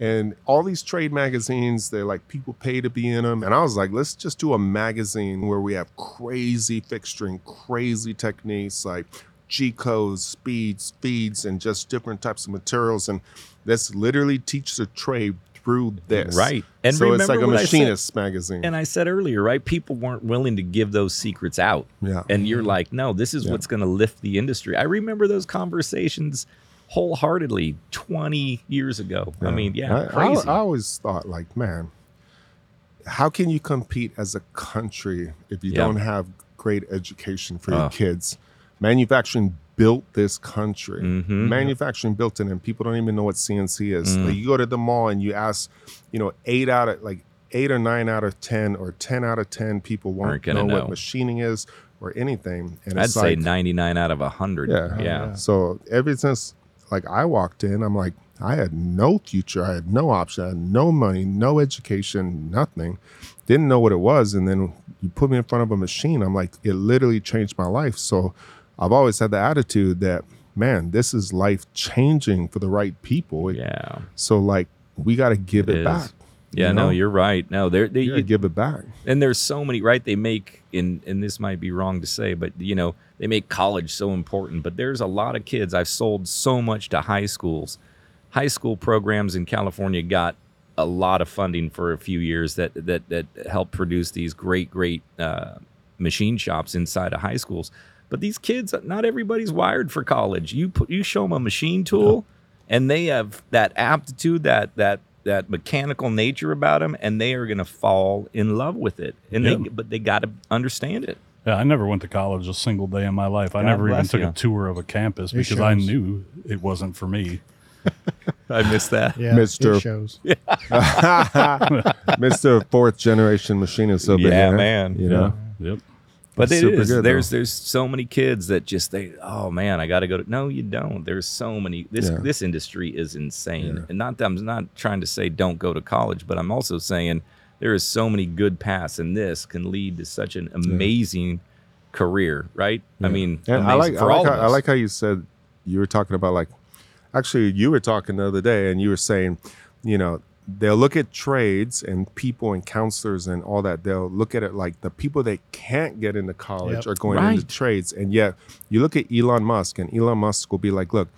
And all these trade magazines, they're like people pay to be in them. And I was like, let's just do a magazine where we have crazy fixturing, crazy techniques like G codes, speeds, feeds, and just different types of materials. And let's literally teach the trade through this. Right. And so it's like a I said- machinist magazine. And I said earlier, right? People weren't willing to give those secrets out. Yeah. And you're like, no, this is Yeah. what's going to lift the industry. I remember those conversations wholeheartedly 20 years ago. I mean, yeah, I, I- crazy. I, always thought, like, man, how can you compete as a country if you Yeah. don't have great education for your Oh. kids? Manufacturing built this country. Mhm. Manufacturing built it, and people don't even know what CNC is. Mm. Like, you go to the mall and you ask, you know, eight out of like eight or nine out of ten or ten out of ten people won't know, know. what machining is or anything. And I'd it's say like, 99 out of 100. Yeah. Yeah. yeah. so ever since like I walked in, I'm like, I had no future, I had no option, I had no money, no education, nothing. Didn't know what it was. And then you put me in front of a machine, I'm like, it literally changed my life. So I've always had the attitude that, man, this is life changing for the right people. Yeah. So like we gotta give It it, back. Yeah, you no, you're right. No, they're, they, You give it back. and there's so many right they make in and this might be wrong to say but you know they make college so important but there's a lot of kids i've sold so much to high schools high school programs in california got a lot of funding for a few years that that that helped produce these great great uh, machine shops inside of high schools but these kids not everybody's wired for college you put you show them a machine tool and they have that aptitude that that that mechanical nature about them and they are going to fall in love with it and they but they got to understand it Yeah, I never went to college a single day in my life. I never even took you. a tour of a campus It because I knew it wasn't for me. i missed that Yeah, Mr. it shows. Mr. Fourth Generation Machinist over Yeah, here. man. You know? Yep. But it Super is. good, there's though. there's so many kids that just they oh man i gotta go to no you don't. There's so many this Yeah. this industry is insane. Yeah. and not that i'm not trying to say don't go to college but i'm also saying there is so many good paths and this can lead to such an amazing career right? I mean And I amazing like, I like, all how, I like how you said you were talking about like, actually, you were talking the other day, and you were saying, you know, they'll look at trades and people and counselors and all that. They'll look at it like the people that can't get into college Yep. are going into trades, and yet you look at Elon Musk, and Elon Musk will be like, look,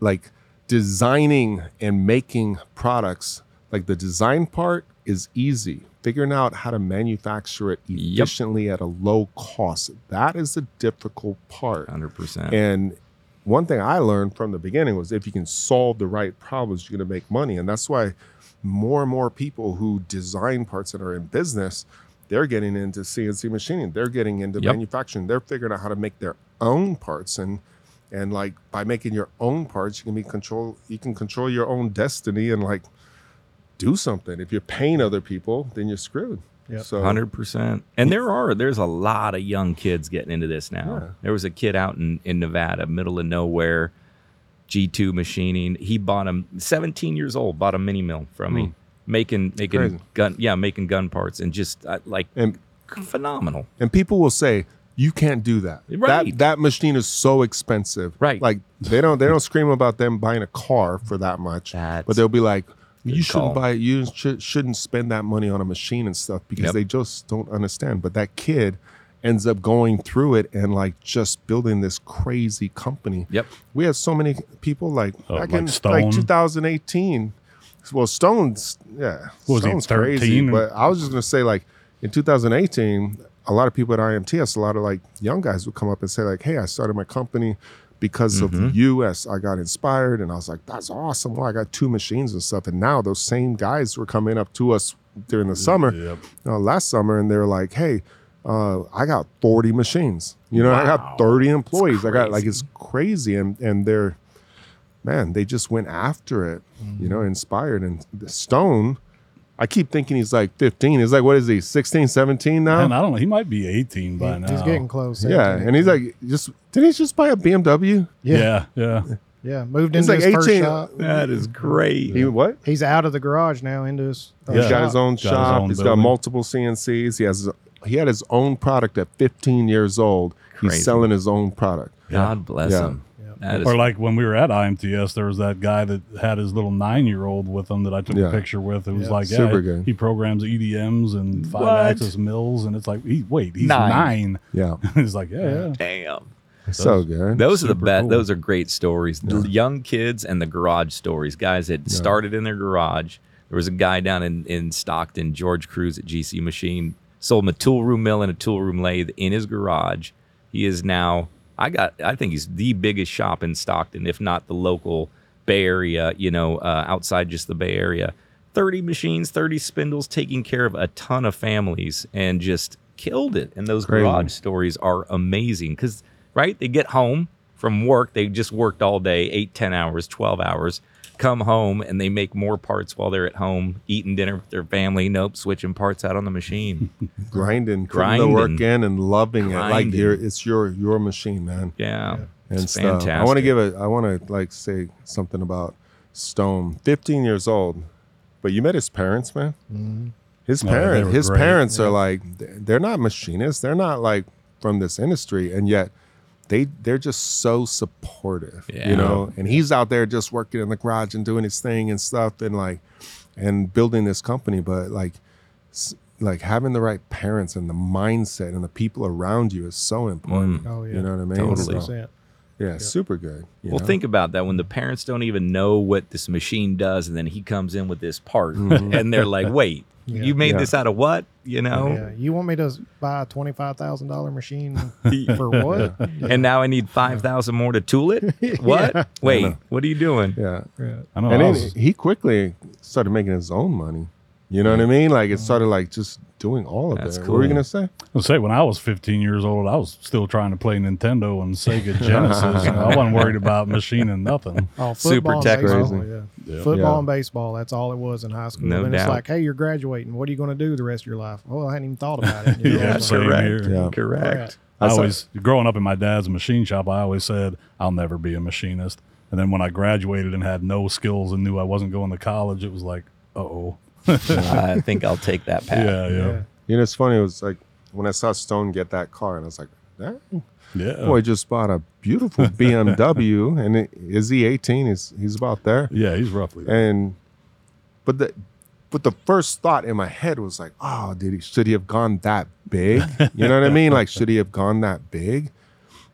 like designing and making products, like the design part is easy. Figuring out how to manufacture it Yep. efficiently at a low cost. That is the difficult part. 100% And one thing I learned from the beginning was if you can solve the right problems, you're going to make money. And that's why more and more people who design parts that are in business, they're getting into CNC machining. They're getting into Yep. manufacturing. They're figuring out how to make their own parts and and like by making your own parts, you can be control. You can control your own destiny and like do something. If you're paying other people, then you're screwed. Yep. So Hundred percent. And there are there's a lot of young kids getting into this now. Yeah. There was a kid out in in Nevada, middle of nowhere, G two machining. He bought him 17 years old, bought a mini mill from me, making making Hmm. Crazy. gun yeah making gun parts and just uh, like and phenomenal. and people will say you can't do that. Right. That that machine is so expensive. Right. Like they don't they don't scream about them buying a car for that much. That's but they'll be like, you shouldn't call. buy you should, shouldn't spend that money on a machine and stuff because Yep. they just don't understand. But that kid ends up going through it and like just building this crazy company. Yep. We had so many people like Oh, back like in Stone? like 2018. Well, Stone's yeah, What was he, Stone's crazy. But I was just gonna say like in 2018, a lot of people at IMTS, a lot of like young guys would come up and say like, "Hey, I started my company because of you. As I got inspired, and I was like, that's awesome. Well, I got two machines and stuff. And now those same guys were coming up to us during the summer, Yep. uh, last summer, and they were like, "Hey, uh, I got 40 machines. You know, I got 30 employees. I got like it's crazy, and and they're man, they just went after it. You know, inspired and the Stone. I keep thinking he's like 15. He's like, what is he, 16, 17 now? And I don't know. He might be 18 by He- now. He's getting close. yeah, 17. and he's like, just did he just buy a BMW? Yeah, yeah. yeah, moved He's into like his first shop. That is great. He what? He's out of the garage now into his. uh, Yeah. He's got his own Got his shop. own He's got multiple CNCs. He has he had his own product at 15 years old. Crazy. He's selling his own product. God bless Yeah. him. That is Or like when we were at IMTS, there was that guy that had his little nine year old with him that I took Yeah. a picture with. It was Yeah. like, yeah, Super good. he programs EDMs and five What? axis mills. And it's like, he, wait, he's Nine. nine. Yeah, he's like, yeah, yeah. damn. so good. Those are the best. cool. Those are great stories. The young kids and the garage stories. Guys that started in their garage. There was a guy down in, in Stockton, George Cruz at GC Machine, sold him a tool room mill and a tool room lathe in his garage. He is now, I got, I think he's the biggest shop in Stockton, if not the local Bay Area, you know, uh, outside just the Bay Area. 30 machines, 30 spindles, taking care of a ton of families and just killed it. And those Crazy. garage stories are amazing because, right? They get home from work. They just worked all day, eight, 10 hours, 12 hours, come home and they make more parts while they're at home, eating dinner with their family. Nope, switching parts out on the machine. grinding, putting the work Grinding. in and loving it. Like Grinding. you're, it's your your machine, man. Yeah. and It's stuff. fantastic. I want to give a. I want to like say something about Stone. Fifteen years old, but you met his parents, man. Mm-hmm. His Oh, they parents. were His great. parents are like they're not machinists. They're not like from this industry, and yet they they're just so supportive. Yeah. You know, and he's out there just working in the garage and doing his thing and stuff, and like and building this company, but like. Like having the right parents and the mindset and the people around you is so important. Oh yeah. You know what I mean? Totally. So- 100%. yeah, super good. Well, know? think about that when the parents don't even know what this machine does, and then he comes in with this part, Mm-hmm. and they're like, "Wait, Yeah. you made Yeah. this out of what? You know?" Yeah. You want me to buy a twenty five thousand dollar machine for what? And now I need five thousand more to tool it. What? Yeah. Wait, what are you doing? Yeah. Yeah. I know. and I then he quickly started making his own money. You know what I mean? Like it mm-hmm. started like just doing all of That's it. What were you gonna say? I'll say when I was 15 years old, I was still trying to play Nintendo and Sega Genesis. and I wasn't worried about machining nothing. Oh, Super football and tech baseball. Yeah. Yeah. Football Yeah. and baseball. That's all it was in high school. No and doubt. it's like, hey, you're graduating. What are you going to do the rest of your life? Well, I hadn't even thought about it. You know, Yeah, it's like, same Correct. Yeah. Correct. I I always, growing up in my dad's machine shop, I always said, I'll never be a machinist. And then when I graduated and had no skills and knew I wasn't going to college, it was like, uh oh. I think I'll take that path. Yeah, yeah. yeah. You know, it's funny. It was like when I saw Stone get that car, and I was like, that Yeah. boy just bought a beautiful BMW. And it, is he 18? He's he's about there. Yeah, he's roughly there. And but the but the first thought in my head was like, oh, did he should he have gone that big? You know what I mean? Like, should he have gone that big?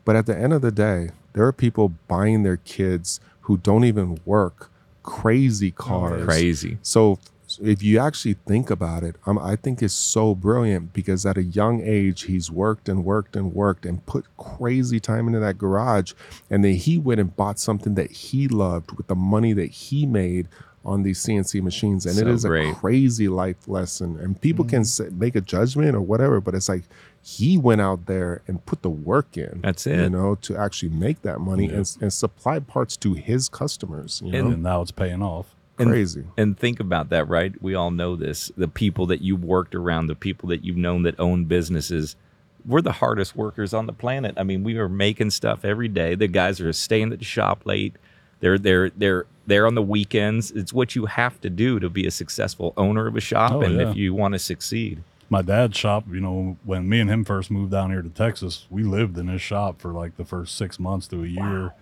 But at the end of the day, there are people buying their kids who don't even work crazy cars. Crazy. So if you actually think about it, um, I think it's so brilliant because at a young age, he's worked and worked and worked and put crazy time into that garage. And then he went and bought something that he loved with the money that he made on these CNC machines, and it So is great. a crazy life lesson. And people can say, make a judgment or whatever, but it's like he went out there and put the work in. That's it, You know, to actually make that money Yeah. and, and supply parts to his customers. You know, and now it's paying off. And- crazy. And think about that, right? We all know this. The people that you worked around, the people that you've known that own businesses, we're the hardest workers on the planet. I mean, we are making stuff every day. The guys are staying at the shop late. They're they're they're there on the weekends. It's what you have to do to be a successful owner of a shop Oh, and yeah. if you want to succeed. My dad's shop, you know, when me and him first moved down here to Texas, we lived in his shop for like the first six months to a year.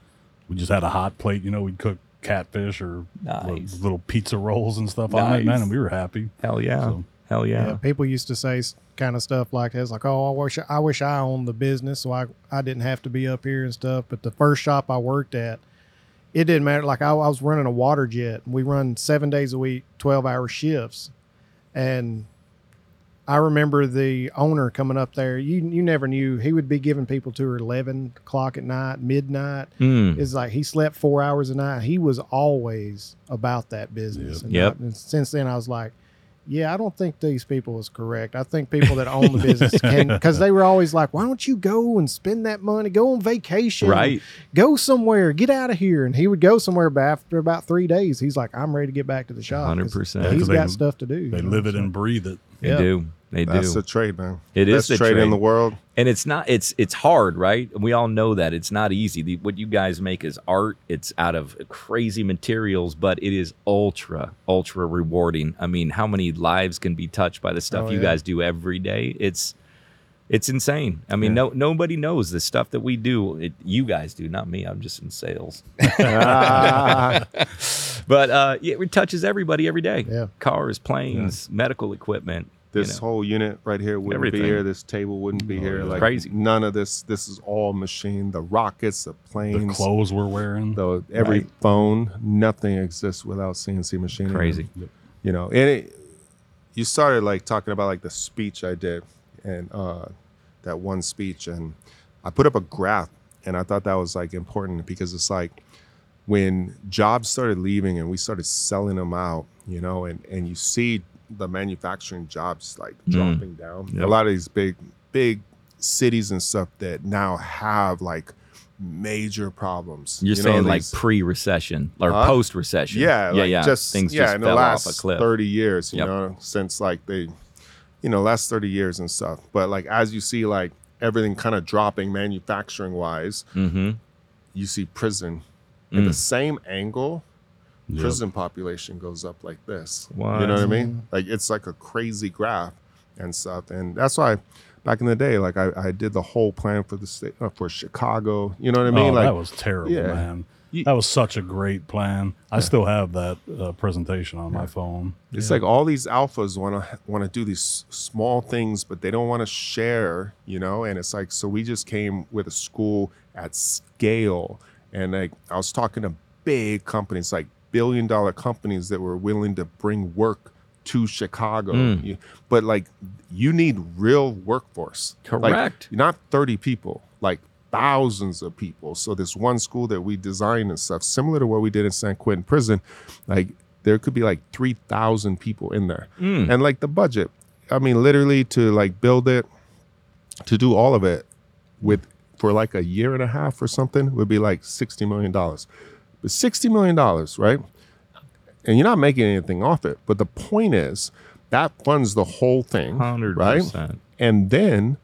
We just had a hot plate, you know, we'd cook catfish or Nice. little pizza rolls and stuff on it, man, and we were happy. Hell yeah. So- Hell yeah. Yeah, people used to say kind of stuff like this, like, "Oh, I wish I wish I owned the business, so I I didn't have to be up here and stuff." But the first shop I worked at, it didn't matter. Like I, I was running a water jet. We run seven days a week, twelve hour shifts, and I remember the owner coming up there. You you never knew he would be giving people to her eleven o'clock at night, midnight. Mm. It's like he slept four hours a night. He was always about that business. And, Yep. I- and since then, I was like, yeah, I don't think these people is correct. I think people that own the business can, because they were always like, why don't you go and spend that money? Go on vacation. Right. Go somewhere. Get out of here. And he would go somewhere, but after about three days, he's like, I'm ready to get back to the shop. 100%. Yeah, He's 'cause they- got stuff to do. They you know, live it so- and breathe it. They Yeah. do. They That's do. the trade, man. It is Best the trade, in the world. and it's not it's it's hard right we all know that it's not easy the, what you guys make is art it's out of crazy materials but it is ultra ultra rewarding i mean how many lives can be touched by the stuff Oh, you yeah. guys do every day it's it's insane i mean Yeah. no nobody knows the stuff that we do it, you guys do not me i'm just in sales Ah. but uh yeah, it touches everybody every day Yeah. cars planes medical equipment you this know. whole unit right here wouldn't Everything. be here. This table wouldn't be Oh, here. Like Crazy. None of this. This is all machine. The rockets, the planes, The planes, clothes we're wearing. the every Right. phone. Nothing exists without CNC machining. crazy You know, and it, you started like talking about like the speech I did, and uh, that one speech, and I put up a graph, and I thought that was like important because it's like when jobs started leaving and we started selling them out, you know, and and you see the manufacturing jobs like Mm. dropping down. Yep. A lot of these big big cities and stuff that now have like major problems. You're You know, saying like these- pre-recession or Huh? post-recession? yeah, yeah, like yeah. Just Things yeah, just in the last off a cliff. thirty years, you Yep. know, since like they, you know, last thirty years and stuff. But like as you see, like everything kind of dropping manufacturing wise, Mm-hmm. you see prison in the Mm. same angle. Yep. Prison population goes up like this. What? You know what I mean? Like it's like a crazy graph and stuff, and that's why. Back in the day, like I, I did the whole plan for the state uh, for Chicago. You know what I mean? oh, like that was terrible, yeah. man. That was such a great plan. I still have that uh, presentation on my phone. It's like all these alphas want to want to do these small things, but they don't want to share, you know. And it's like so we just came with a school at scale, and like I was talking to big companies, like billion dollar companies that were willing to bring work to Chicago. Mm. You- but like you need real workforce, Like, Correct. not thirty people, like thousands of people. So this one school that we designed and stuff, similar to what we did in San Quentin prison, like there could be like three thousand people in there, Mm. and like the budget. I mean, literally to like build it, to do all of it with for like a year and a half or something would be like sixty million dollars. But sixty million dollars, right? And you're not making anything off it. But the point is that funds the whole thing, Hundred right? And then,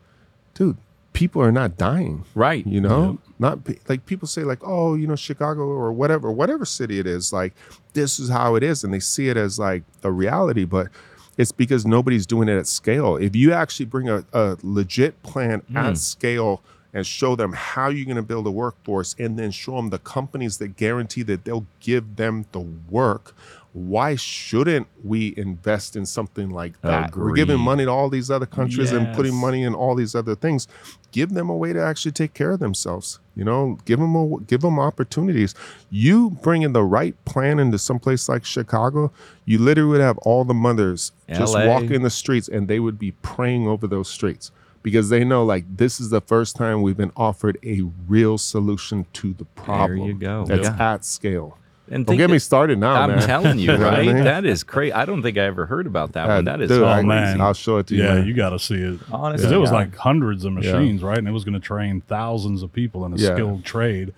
dude, people are not dying. Right. You know, not like people say like, oh, you know, Chicago or whatever, whatever city it is, like this is how it is, and they see it as like a reality, but it's because nobody's doing it at scale. If you actually bring a, a legit plan at hmm. scale and show them how you're going to build a workforce, and then show them the companies that guarantee that they'll give them the work. Why shouldn't we invest in something like that? We're giving money to all these other countries and putting money in all these other things. Give them a way to actually take care of themselves. You know, give them a, give them opportunities. You bring in the right plan into some place like Chicago, you literally would have all the mothers just LA. walk in the streets and they would be praying over those streets because they know like this is the first time we've been offered a real solution to the problem. you go. That's Yeah. at scale. And Don't think get me started now, man. I'm man. telling you, know I right? mean? That is crazy. I don't think I ever heard about that Yeah, one. Uh, that is dude, I- crazy. man. I'll show it to you. Yeah, man. you got to see it. Honestly, 'Cause it was like hundreds of Yeah. machines, right? And it was going to train thousands of people in a Yeah. skilled trade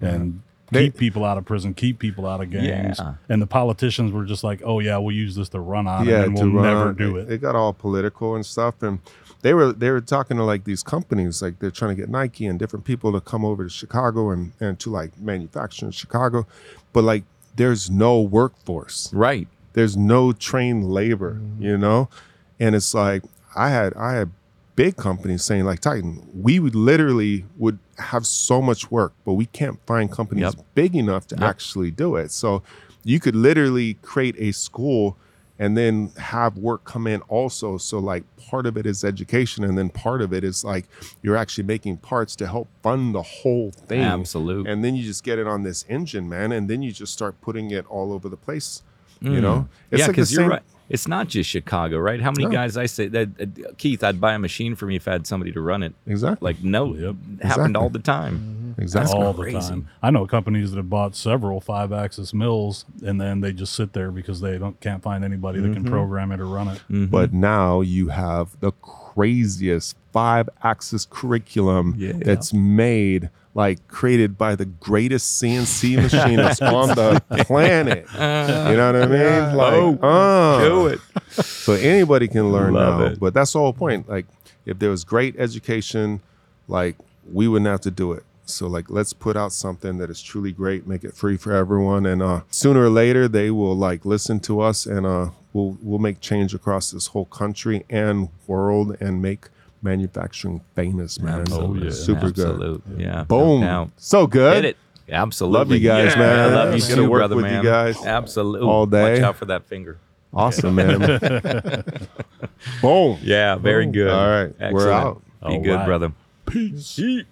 and They- keep people out of prison, keep people out of gangs. Yeah. And the politicians were just like, "Oh yeah, we'll use this to run on, yeah, and we'll never on- do it." It got all political and stuff, and they were they were talking to like these companies, like they're trying to get Nike and different people to come over to Chicago and and to like manufacture in Chicago, but like there's no workforce, right. there's no trained labor, mm-hmm. you know, and it's like I had I had big companies saying like Titan, we would literally would have so much work, but we can't find companies Yep. big enough to Yep. actually do it. So you could literally create a school and then have work come in also. So like part of it is education and then part of it is like you're actually making parts to help fund the whole thing. Absolute. And then you just get it on this engine, man, and then you just start putting it all over the place. You Mm. know? yeah, like the you're same- right. It's not just Chicago, right? How many No. guys I say that uh, Keith, I'd buy a machine from you if I had somebody to run it. Exactly. Like no, Yep. happened Exactly. all the time. exactly. all crazy. the time. I know companies that have bought several five axis mills and then they just sit there because they don't can't find anybody that can Mm-hmm. program it or run it. Mm-hmm. But now you have the craziest five axis curriculum Yeah. that's made, like created by the greatest CNC machinist on the planet. You know what I mean? Like, uh, Do it. So anybody can learn Love now. it. But that's the whole point. Like, if there was great education, like we wouldn't have to do it. So like, let's put out something that is truly great, make it free for everyone, and uh, sooner or later they will like listen to us, and uh, we'll we'll make change across this whole country and world, and make manufacturing famous, man. Oh, yeah. Super good. Yeah. Boom. No. So good. Hit it. Absolutely. Love you guys, Yeah, man. I love you Get too, work brother, with you guys Absolutely. all day. Watch out for that finger. Awesome, man. Boom. Yeah, very good. All right. We're out. Be All good, right. brother. Peace. Eat.